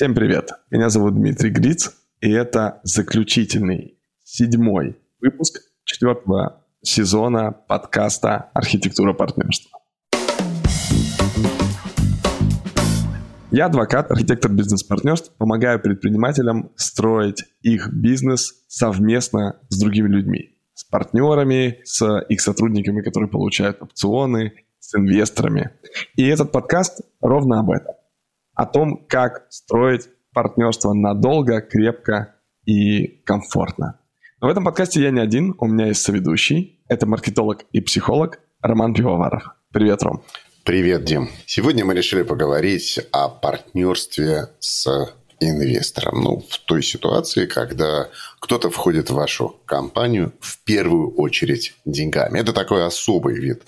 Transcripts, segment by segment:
Всем привет! Меня зовут Дмитрий Гриц, и это заключительный, седьмой выпуск четвертого сезона подкаста «Архитектура партнерства». Я адвокат, архитектор бизнес-партнерств, помогаю предпринимателям строить их бизнес совместно с другими людьми, с партнерами, с их сотрудниками, которые получают опционы, с инвесторами. И этот подкаст ровно об этом о том, как строить партнерство надолго, крепко и комфортно. Но в этом подкасте я не один, у меня есть соведущий. Это маркетолог и психолог Роман Пивоваров. Привет, Ром. Привет, Дим. Сегодня мы решили поговорить о партнерстве с инвестором. Ну, в той ситуации, когда кто-то входит в вашу компанию в первую очередь деньгами. Это такой особый вид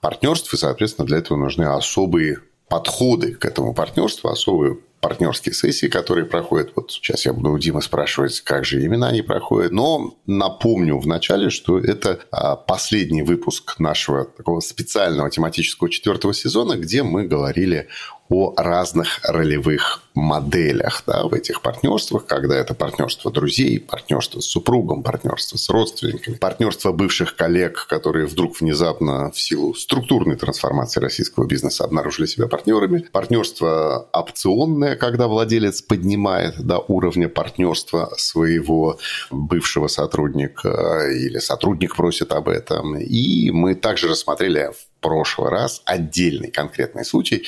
партнерств, и, соответственно, для этого нужны особые подходы к этому партнерству, особые партнерские сессии, которые проходят. Вот сейчас я буду у Димы спрашивать, как же именно они проходят. Но напомню вначале, что это а, последний выпуск нашего такого специального тематического четвертого сезона, где мы говорили о разных ролевых моделях да, в этих партнерствах, когда это партнерство друзей, партнерство с супругом, партнерство с родственниками, партнерство бывших коллег, которые вдруг внезапно в силу структурной трансформации российского бизнеса обнаружили себя партнерами, партнерство опционное, когда владелец поднимает до уровня партнерства своего бывшего сотрудника или сотрудник просит об этом. И мы также рассмотрели прошлый раз отдельный конкретный случай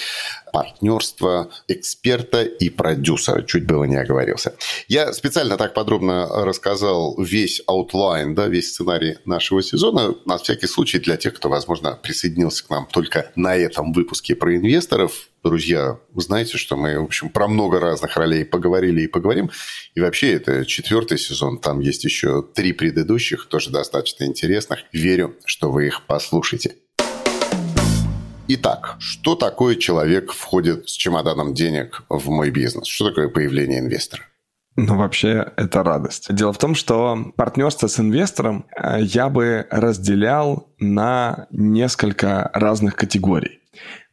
партнерства эксперта и продюсера. Чуть было не оговорился. Я специально так подробно рассказал весь outline, да, весь сценарий нашего сезона, на всякий случай для тех, кто, возможно, присоединился к нам только на этом выпуске про инвесторов. Друзья, знаете, что мы, в общем, про много разных ролей поговорили и поговорим. И вообще, это четвертый сезон, там есть еще три предыдущих, тоже достаточно интересных. Верю, что вы их послушаете. Итак, что такое человек входит с чемоданом денег в мой бизнес? Что такое появление инвестора? Ну, вообще, это радость. Дело в том, что партнерство с инвестором э, я бы разделял на несколько разных категорий.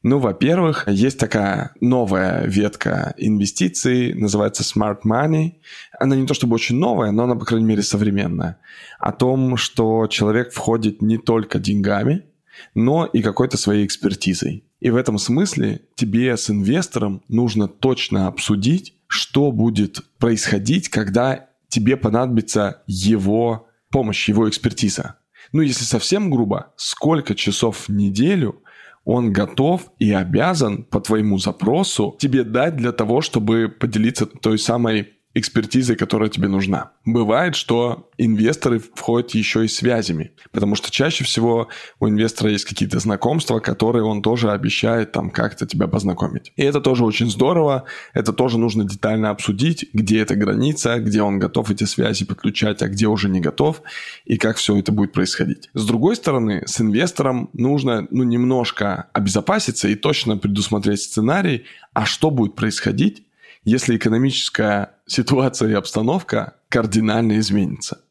Ну, во-первых, есть такая новая ветка инвестиций, называется Smart Money. Она не то чтобы очень новая, но она, по крайней мере, современная. О том, что человек входит не только деньгами, но и какой-то своей экспертизой. И в этом смысле тебе с инвестором нужно точно обсудить, что будет происходить, когда тебе понадобится его помощь, его экспертиза. Ну, если совсем грубо, сколько часов в неделю он готов и обязан по твоему запросу тебе дать для того, чтобы поделиться той самой экспертизой, которая тебе нужна. Бывает, что инвесторы входят еще и связями, потому что чаще всего у инвестора есть какие-то знакомства, которые он тоже обещает там как-то тебя познакомить. И это тоже очень здорово, это тоже нужно детально обсудить, где эта граница, где он готов эти связи подключать, а где уже не готов, и как все это будет происходить. С другой стороны, с инвестором нужно ну, немножко обезопаситься и точно предусмотреть сценарий, а что будет происходить, если экономическая ситуация и обстановка кардинально изменится.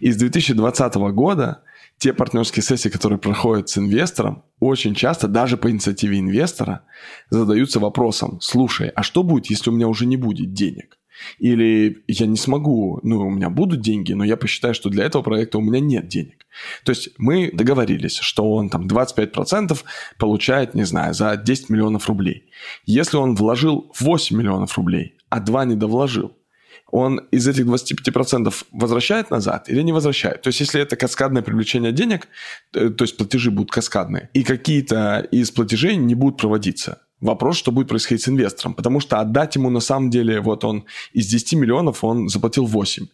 И с 2020 года те партнерские сессии, которые проходят с инвестором, очень часто, даже по инициативе инвестора, задаются вопросом, слушай, а что будет, если у меня уже не будет денег? Или я не смогу, ну, у меня будут деньги, но я посчитаю, что для этого проекта у меня нет денег. То есть мы договорились, что он там 25% получает, не знаю, за 10 миллионов рублей. Если он вложил 8 миллионов рублей, а 2 не довложил, он из этих 25% возвращает назад или не возвращает. То есть, если это каскадное привлечение денег, э, то есть платежи будут каскадные, и какие-то из платежей не будут проводиться, Вопрос, что будет происходить с инвестором, потому что отдать ему на самом деле, вот он из 10 миллионов, он заплатил 8.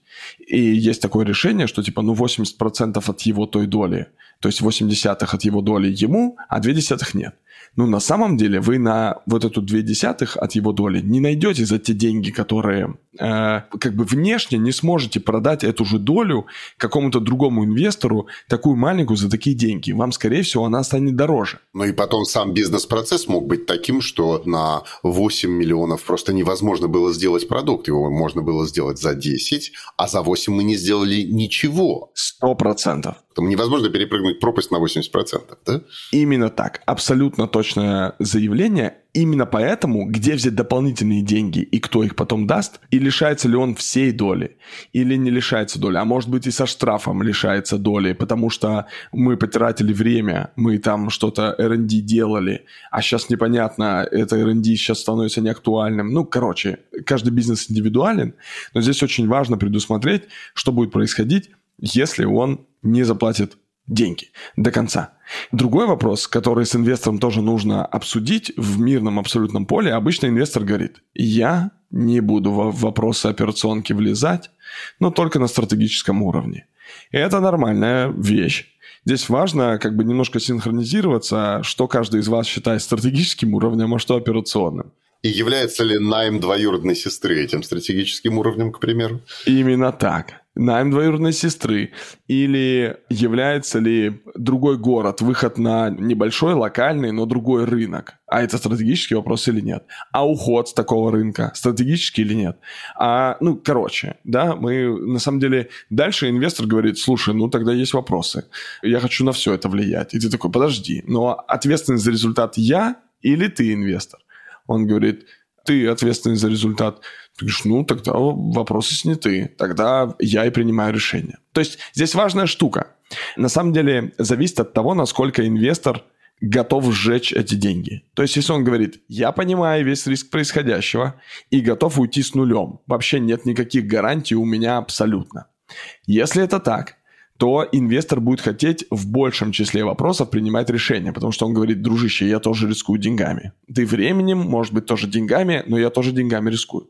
И есть такое решение, что типа, ну 80% от его той доли, то есть 80 от его доли ему, а 2 десятых нет. Ну, на самом деле, вы на вот эту две десятых от его доли не найдете за те деньги, которые э, как бы внешне не сможете продать эту же долю какому-то другому инвестору, такую маленькую за такие деньги. Вам, скорее всего, она станет дороже. Ну и потом сам бизнес-процесс мог быть таким, что на 8 миллионов просто невозможно было сделать продукт. Его можно было сделать за 10, а за 8 мы не сделали ничего. Сто процентов. Там невозможно перепрыгнуть пропасть на 80%, да? Именно так. Абсолютно точное заявление. Именно поэтому, где взять дополнительные деньги и кто их потом даст, и лишается ли он всей доли, или не лишается доли, а может быть и со штрафом лишается доли, потому что мы потратили время, мы там что-то R&D делали, а сейчас непонятно, это R&D сейчас становится неактуальным. Ну, короче, каждый бизнес индивидуален, но здесь очень важно предусмотреть, что будет происходить, если он не заплатит деньги до конца. Другой вопрос, который с инвестором тоже нужно обсудить в мирном абсолютном поле, обычно инвестор говорит, я не буду в вопросы операционки влезать, но только на стратегическом уровне. Это нормальная вещь. Здесь важно как бы немножко синхронизироваться, что каждый из вас считает стратегическим уровнем, а что операционным. И является ли найм двоюродной сестры этим стратегическим уровнем, к примеру? Именно так найм двоюродной сестры, или является ли другой город выход на небольшой, локальный, но другой рынок. А это стратегический вопрос или нет? А уход с такого рынка стратегический или нет? А, ну, короче, да, мы на самом деле дальше инвестор говорит, слушай, ну тогда есть вопросы. Я хочу на все это влиять. И ты такой, подожди, но ответственность за результат я или ты инвестор? Он говорит, ты ответственный за результат. Ты говоришь, ну, тогда вопросы сняты. Тогда я и принимаю решение. То есть здесь важная штука. На самом деле зависит от того, насколько инвестор готов сжечь эти деньги. То есть, если он говорит, я понимаю весь риск происходящего и готов уйти с нулем, вообще нет никаких гарантий у меня абсолютно. Если это так, то инвестор будет хотеть в большем числе вопросов принимать решения, потому что он говорит, дружище, я тоже рискую деньгами. Ты временем, может быть, тоже деньгами, но я тоже деньгами рискую.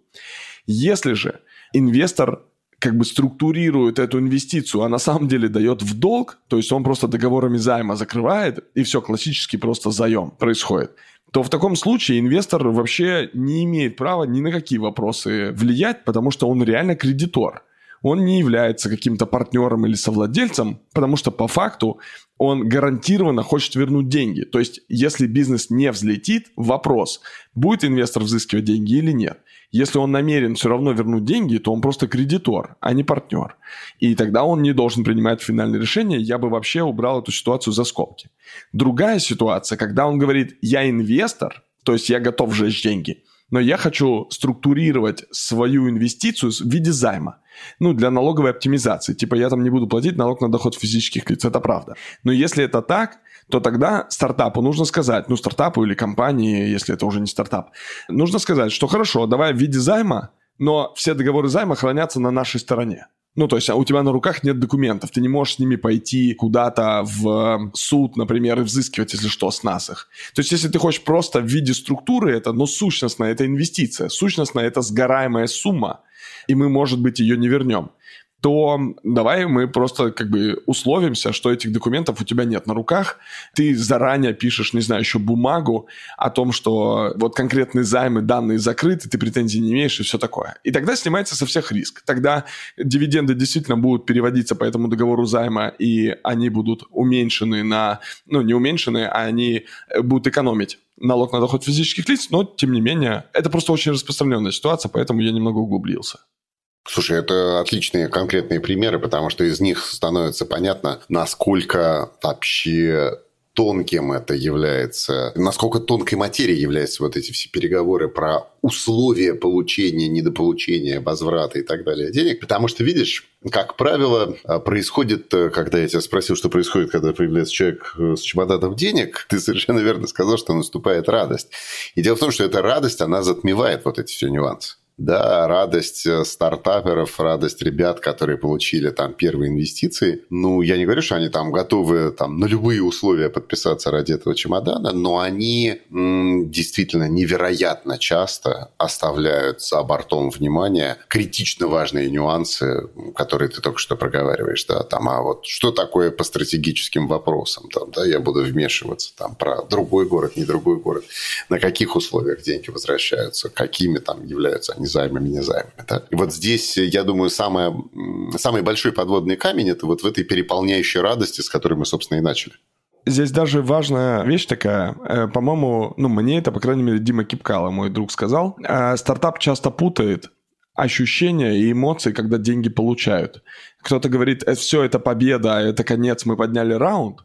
Если же инвестор как бы структурирует эту инвестицию, а на самом деле дает в долг, то есть он просто договорами займа закрывает, и все, классически просто заем происходит, то в таком случае инвестор вообще не имеет права ни на какие вопросы влиять, потому что он реально кредитор – он не является каким-то партнером или совладельцем, потому что по факту он гарантированно хочет вернуть деньги. То есть, если бизнес не взлетит, вопрос, будет инвестор взыскивать деньги или нет. Если он намерен все равно вернуть деньги, то он просто кредитор, а не партнер. И тогда он не должен принимать финальное решение. Я бы вообще убрал эту ситуацию за скобки. Другая ситуация, когда он говорит, я инвестор, то есть я готов сжечь деньги, но я хочу структурировать свою инвестицию в виде займа ну, для налоговой оптимизации. Типа я там не буду платить налог на доход физических лиц, это правда. Но если это так, то тогда стартапу нужно сказать, ну, стартапу или компании, если это уже не стартап, нужно сказать, что хорошо, давай в виде займа, но все договоры займа хранятся на нашей стороне. Ну, то есть а у тебя на руках нет документов, ты не можешь с ними пойти куда-то в суд, например, и взыскивать, если что, с нас их. То есть если ты хочешь просто в виде структуры это, но сущностно это инвестиция, сущностно это сгораемая сумма, и мы, может быть, ее не вернем то давай мы просто как бы условимся, что этих документов у тебя нет на руках. Ты заранее пишешь, не знаю, еще бумагу о том, что вот конкретные займы, данные закрыты, ты претензий не имеешь и все такое. И тогда снимается со всех риск. Тогда дивиденды действительно будут переводиться по этому договору займа, и они будут уменьшены на... Ну, не уменьшены, а они будут экономить налог на доход физических лиц, но, тем не менее, это просто очень распространенная ситуация, поэтому я немного углубился. Слушай, это отличные конкретные примеры, потому что из них становится понятно, насколько вообще тонким это является, насколько тонкой материей являются вот эти все переговоры про условия получения, недополучения, возврата и так далее денег. Потому что, видишь, как правило, происходит, когда я тебя спросил, что происходит, когда появляется человек с чемоданом денег, ты совершенно верно сказал, что наступает радость. И дело в том, что эта радость, она затмевает вот эти все нюансы. Да, радость э, стартаперов, радость ребят, которые получили там первые инвестиции. Ну, я не говорю, что они там готовы там на любые условия подписаться ради этого чемодана, но они м, действительно невероятно часто оставляют за бортом внимания критично важные нюансы, которые ты только что проговариваешь, да, там, а вот что такое по стратегическим вопросам, там, да, я буду вмешиваться там про другой город, не другой город, на каких условиях деньги возвращаются, какими там являются они не займами, не займами. Да? И вот здесь, я думаю, самое, самый большой подводный камень – это вот в этой переполняющей радости, с которой мы, собственно, и начали. Здесь даже важная вещь такая, э, по-моему, ну, мне это, по крайней мере, Дима Кипкала, мой друг, сказал. Э, стартап часто путает ощущения и эмоции, когда деньги получают. Кто-то говорит, «Э, все, это победа, это конец, мы подняли раунд.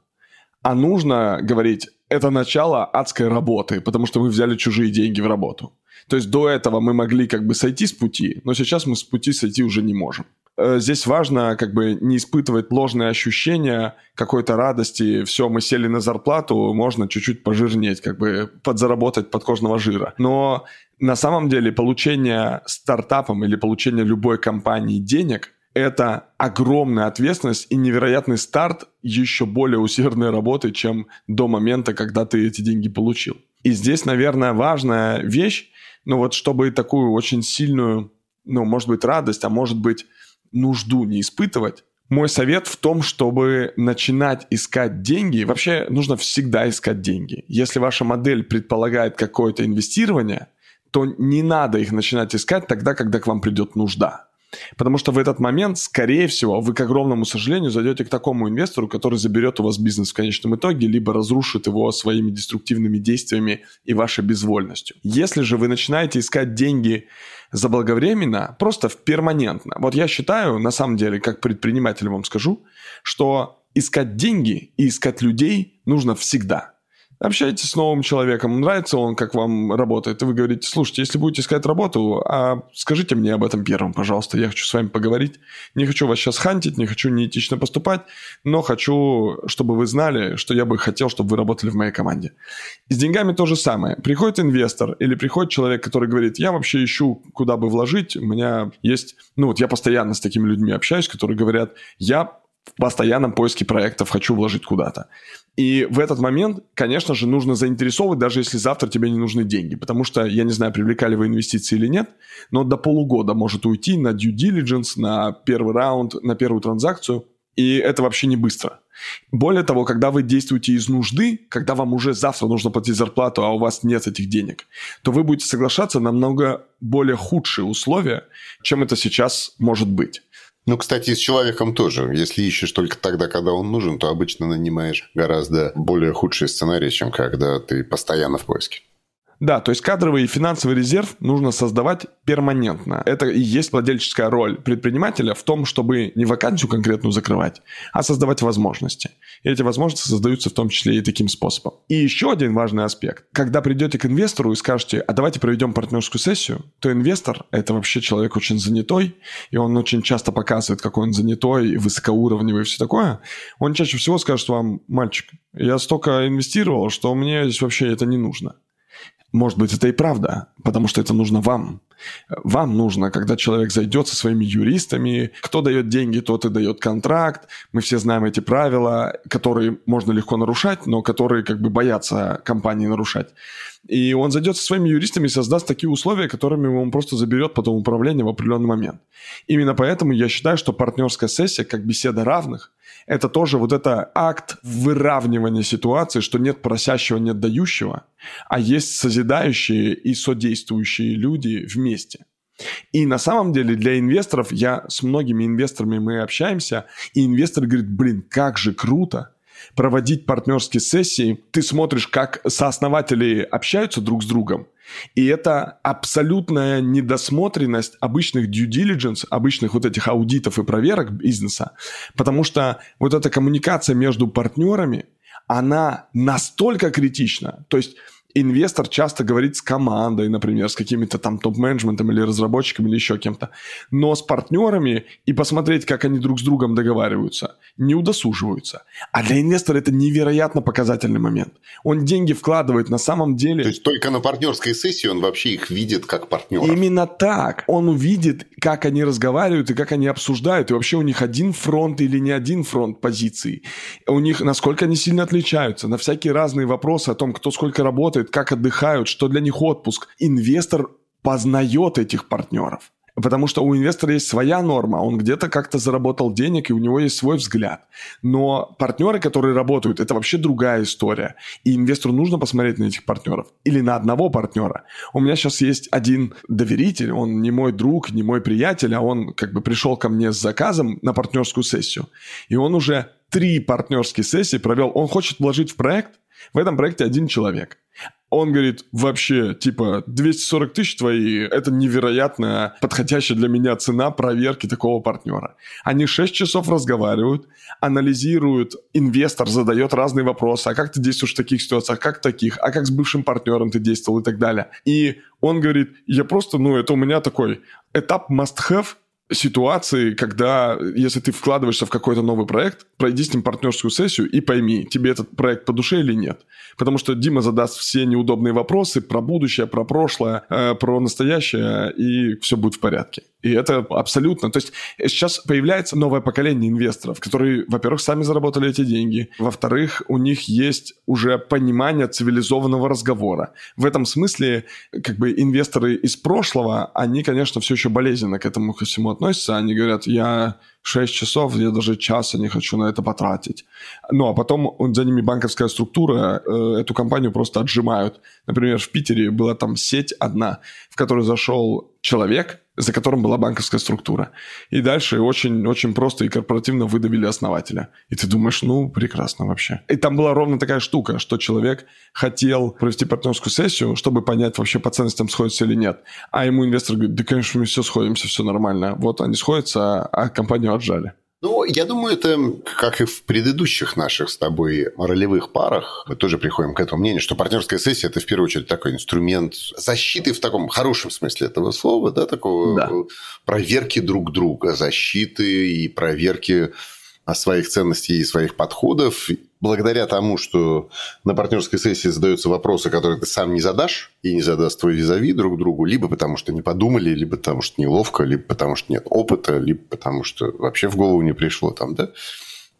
А нужно говорить, это начало адской работы, потому что мы взяли чужие деньги в работу. То есть до этого мы могли как бы сойти с пути, но сейчас мы с пути сойти уже не можем. Э, здесь важно как бы не испытывать ложные ощущения какой-то радости. Все, мы сели на зарплату, можно чуть-чуть пожирнеть, как бы подзаработать подкожного жира. Но на самом деле получение стартапом или получение любой компании денег – это огромная ответственность и невероятный старт еще более усердной работы, чем до момента, когда ты эти деньги получил. И здесь, наверное, важная вещь, ну вот чтобы такую очень сильную, ну, может быть, радость, а может быть, нужду не испытывать, мой совет в том, чтобы начинать искать деньги. Вообще нужно всегда искать деньги. Если ваша модель предполагает какое-то инвестирование, то не надо их начинать искать тогда, когда к вам придет нужда. Потому что в этот момент, скорее всего, вы, к огромному сожалению, зайдете к такому инвестору, который заберет у вас бизнес в конечном итоге, либо разрушит его своими деструктивными действиями и вашей безвольностью. Если же вы начинаете искать деньги заблаговременно, просто в перманентно. Вот я считаю, на самом деле, как предприниматель вам скажу, что искать деньги и искать людей нужно всегда – общаетесь с новым человеком, нравится он, как вам работает, и вы говорите, слушайте, если будете искать работу, а скажите мне об этом первым, пожалуйста, я хочу с вами поговорить. Не хочу вас сейчас хантить, не хочу неэтично поступать, но хочу, чтобы вы знали, что я бы хотел, чтобы вы работали в моей команде. И с деньгами то же самое. Приходит инвестор или приходит человек, который говорит, я вообще ищу, куда бы вложить, у меня есть, ну вот я постоянно с такими людьми общаюсь, которые говорят, я в постоянном поиске проектов хочу вложить куда-то. И в этот момент, конечно же, нужно заинтересовывать, даже если завтра тебе не нужны деньги. Потому что, я не знаю, привлекали вы инвестиции или нет, но до полугода может уйти на due diligence, на первый раунд, на первую транзакцию. И это вообще не быстро. Более того, когда вы действуете из нужды, когда вам уже завтра нужно платить зарплату, а у вас нет этих денег, то вы будете соглашаться на намного более худшие условия, чем это сейчас может быть. Ну, кстати, с человеком тоже. Если ищешь только тогда, когда он нужен, то обычно нанимаешь гораздо более худший сценарий, чем когда ты постоянно в поиске. Да, то есть кадровый и финансовый резерв нужно создавать перманентно. Это и есть владельческая роль предпринимателя в том, чтобы не вакансию конкретную закрывать, а создавать возможности. И эти возможности создаются в том числе и таким способом. И еще один важный аспект. Когда придете к инвестору и скажете, а давайте проведем партнерскую сессию, то инвестор – это вообще человек очень занятой, и он очень часто показывает, какой он занятой, высокоуровневый и все такое. Он чаще всего скажет вам, мальчик, я столько инвестировал, что мне здесь вообще это не нужно. Может быть, это и правда, потому что это нужно вам. Вам нужно, когда человек зайдет со своими юристами, кто дает деньги, тот и дает контракт. Мы все знаем эти правила, которые можно легко нарушать, но которые как бы боятся компании нарушать. И он зайдет со своими юристами и создаст такие условия, которыми он просто заберет потом управление в определенный момент. Именно поэтому я считаю, что партнерская сессия, как беседа равных, это тоже вот это акт выравнивания ситуации, что нет просящего, нет дающего, а есть созидающие и содействующие люди вместе. И на самом деле для инвесторов, я с многими инвесторами мы общаемся, и инвестор говорит, блин, как же круто, проводить партнерские сессии, ты смотришь, как сооснователи общаются друг с другом, и это абсолютная недосмотренность обычных due diligence, обычных вот этих аудитов и проверок бизнеса, потому что вот эта коммуникация между партнерами, она настолько критична. То есть инвестор часто говорит с командой, например, с какими-то там топ-менеджментом или разработчиками или еще кем-то, но с партнерами и посмотреть, как они друг с другом договариваются, не удосуживаются. А для инвестора это невероятно показательный момент. Он деньги вкладывает на самом деле... То есть только на партнерской сессии он вообще их видит как партнеров. Именно так. Он увидит, как они разговаривают и как они обсуждают. И вообще у них один фронт или не один фронт позиций. У них насколько они сильно отличаются. На всякие разные вопросы о том, кто сколько работает, работают, как отдыхают, что для них отпуск. Инвестор познает этих партнеров. Потому что у инвестора есть своя норма, он где-то как-то заработал денег, и у него есть свой взгляд. Но партнеры, которые работают, это вообще другая история. И инвестору нужно посмотреть на этих партнеров. Или на одного партнера. У меня сейчас есть один доверитель, он не мой друг, не мой приятель, а он как бы пришел ко мне с заказом на партнерскую сессию. И он уже три партнерские сессии провел. Он хочет вложить в проект, в этом проекте один человек. Он говорит, вообще, типа, 240 тысяч твои, это невероятно подходящая для меня цена проверки такого партнера. Они 6 часов разговаривают, анализируют, инвестор задает разные вопросы, а как ты действуешь в таких ситуациях, а как таких, а как с бывшим партнером ты действовал и так далее. И он говорит, я просто, ну, это у меня такой этап must-have, ситуации, когда, если ты вкладываешься в какой-то новый проект, пройди с ним партнерскую сессию и пойми, тебе этот проект по душе или нет. Потому что Дима задаст все неудобные вопросы про будущее, про прошлое, э, про настоящее, и все будет в порядке. И это абсолютно... То есть сейчас появляется новое поколение инвесторов, которые, во-первых, сами заработали эти деньги, во-вторых, у них есть уже понимание цивилизованного разговора. В этом смысле, как бы инвесторы из прошлого, они, конечно, все еще болезненно к этому ко всему относятся. Они говорят, я 6 часов, я даже часа не хочу на это потратить. Ну, а потом за ними банковская структура, э, эту компанию просто отжимают. Например, в Питере была там сеть одна, в которую зашел человек, за которым была банковская структура. И дальше очень-очень просто и корпоративно выдавили основателя. И ты думаешь, ну, прекрасно вообще. И там была ровно такая штука, что человек хотел провести партнерскую сессию, чтобы понять вообще по ценностям сходится или нет. А ему инвестор говорит, да, конечно, мы все сходимся, все нормально. Вот они сходятся, а компанию отжали. Ну, я думаю, это как и в предыдущих наших с тобой ролевых парах, мы тоже приходим к этому мнению, что партнерская сессия – это в первую очередь такой инструмент защиты в таком хорошем смысле этого слова, да, такого да. проверки друг друга, защиты и проверки своих ценностей и своих подходов благодаря тому, что на партнерской сессии задаются вопросы, которые ты сам не задашь и не задаст твой визави друг другу, либо потому что не подумали, либо потому что неловко, либо потому что нет опыта, либо потому что вообще в голову не пришло там, да,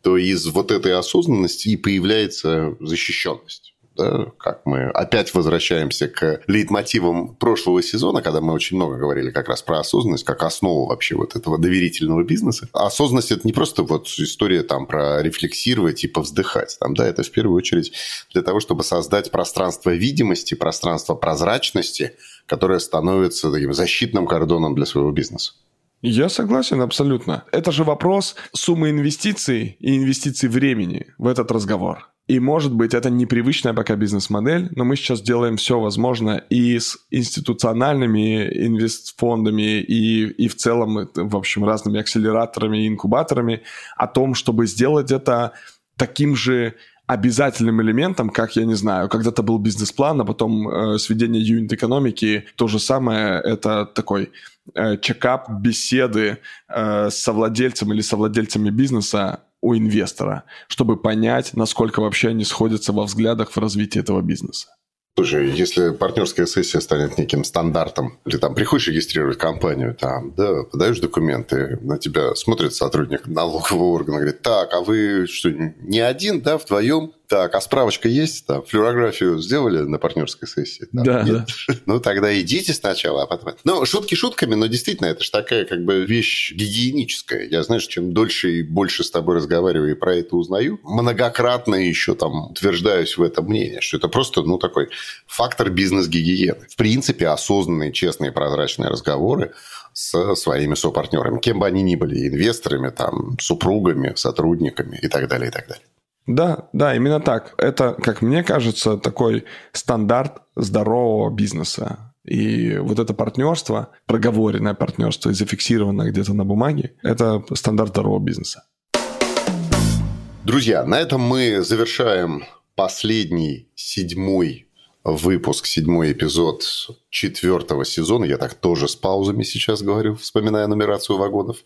то из вот этой осознанности и появляется защищенность да, как мы опять возвращаемся к лейтмотивам прошлого сезона, когда мы очень много говорили как раз про осознанность, как основу вообще вот этого доверительного бизнеса. осознанность – это не просто вот история там про рефлексировать и повздыхать. Там, да, это в первую очередь для того, чтобы создать пространство видимости, пространство прозрачности, которое становится таким защитным кордоном для своего бизнеса. Я согласен абсолютно. Это же вопрос суммы инвестиций и инвестиций времени в этот разговор. И, может быть, это непривычная пока бизнес-модель, но мы сейчас делаем все возможное и с институциональными инвестфондами, и, и в целом, в общем, разными акселераторами и инкубаторами о том, чтобы сделать это таким же обязательным элементом, как, я не знаю, когда-то был бизнес-план, а потом э, сведение юнит-экономики, то же самое, это такой э, чекап беседы э, с совладельцем или совладельцами бизнеса у инвестора, чтобы понять, насколько вообще они сходятся во взглядах в развитии этого бизнеса. Слушай, если партнерская сессия станет неким стандартом, или там приходишь регистрировать компанию, там, да, подаешь документы, на тебя смотрит сотрудник налогового органа, говорит, так, а вы что, не один, да, вдвоем? Так, а справочка есть? Там, флюорографию сделали на партнерской сессии? Там, да, нет? да. Ну, тогда идите сначала, а потом... Ну, шутки шутками, но действительно, это же такая как бы вещь гигиеническая. Я, знаешь, чем дольше и больше с тобой разговариваю и про это узнаю, многократно еще там утверждаюсь в этом мнении, что это просто, ну, такой фактор бизнес-гигиены. В принципе, осознанные, честные, прозрачные разговоры с своими сопартнерами, кем бы они ни были, инвесторами, там, супругами, сотрудниками и так далее, и так далее. Да, да, именно так. Это, как мне кажется, такой стандарт здорового бизнеса. И вот это партнерство, проговоренное партнерство и зафиксированное где-то на бумаге, это стандарт здорового бизнеса. Друзья, на этом мы завершаем последний, седьмой выпуск, седьмой эпизод четвертого сезона. Я так тоже с паузами сейчас говорю, вспоминая нумерацию вагонов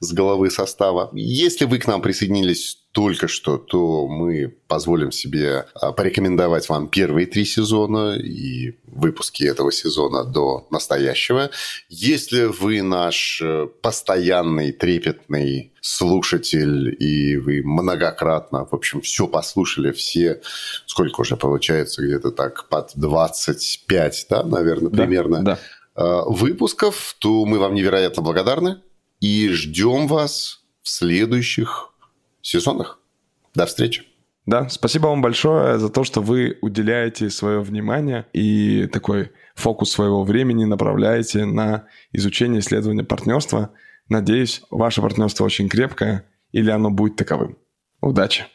с головы состава. Если вы к нам присоединились только что, то мы позволим себе а, порекомендовать вам первые три сезона и выпуски этого сезона до настоящего. Если вы наш э, постоянный, трепетный слушатель, и вы многократно, в общем, все послушали, все, сколько уже получается, где-то так под 25, да, наверное, да, примерно, да. А, выпусков, то мы вам невероятно благодарны и ждем вас в следующих сезонах. До встречи. Да, спасибо вам большое за то, что вы уделяете свое внимание и такой фокус своего времени направляете на изучение исследования партнерства. Надеюсь, ваше партнерство очень крепкое или оно будет таковым. Удачи!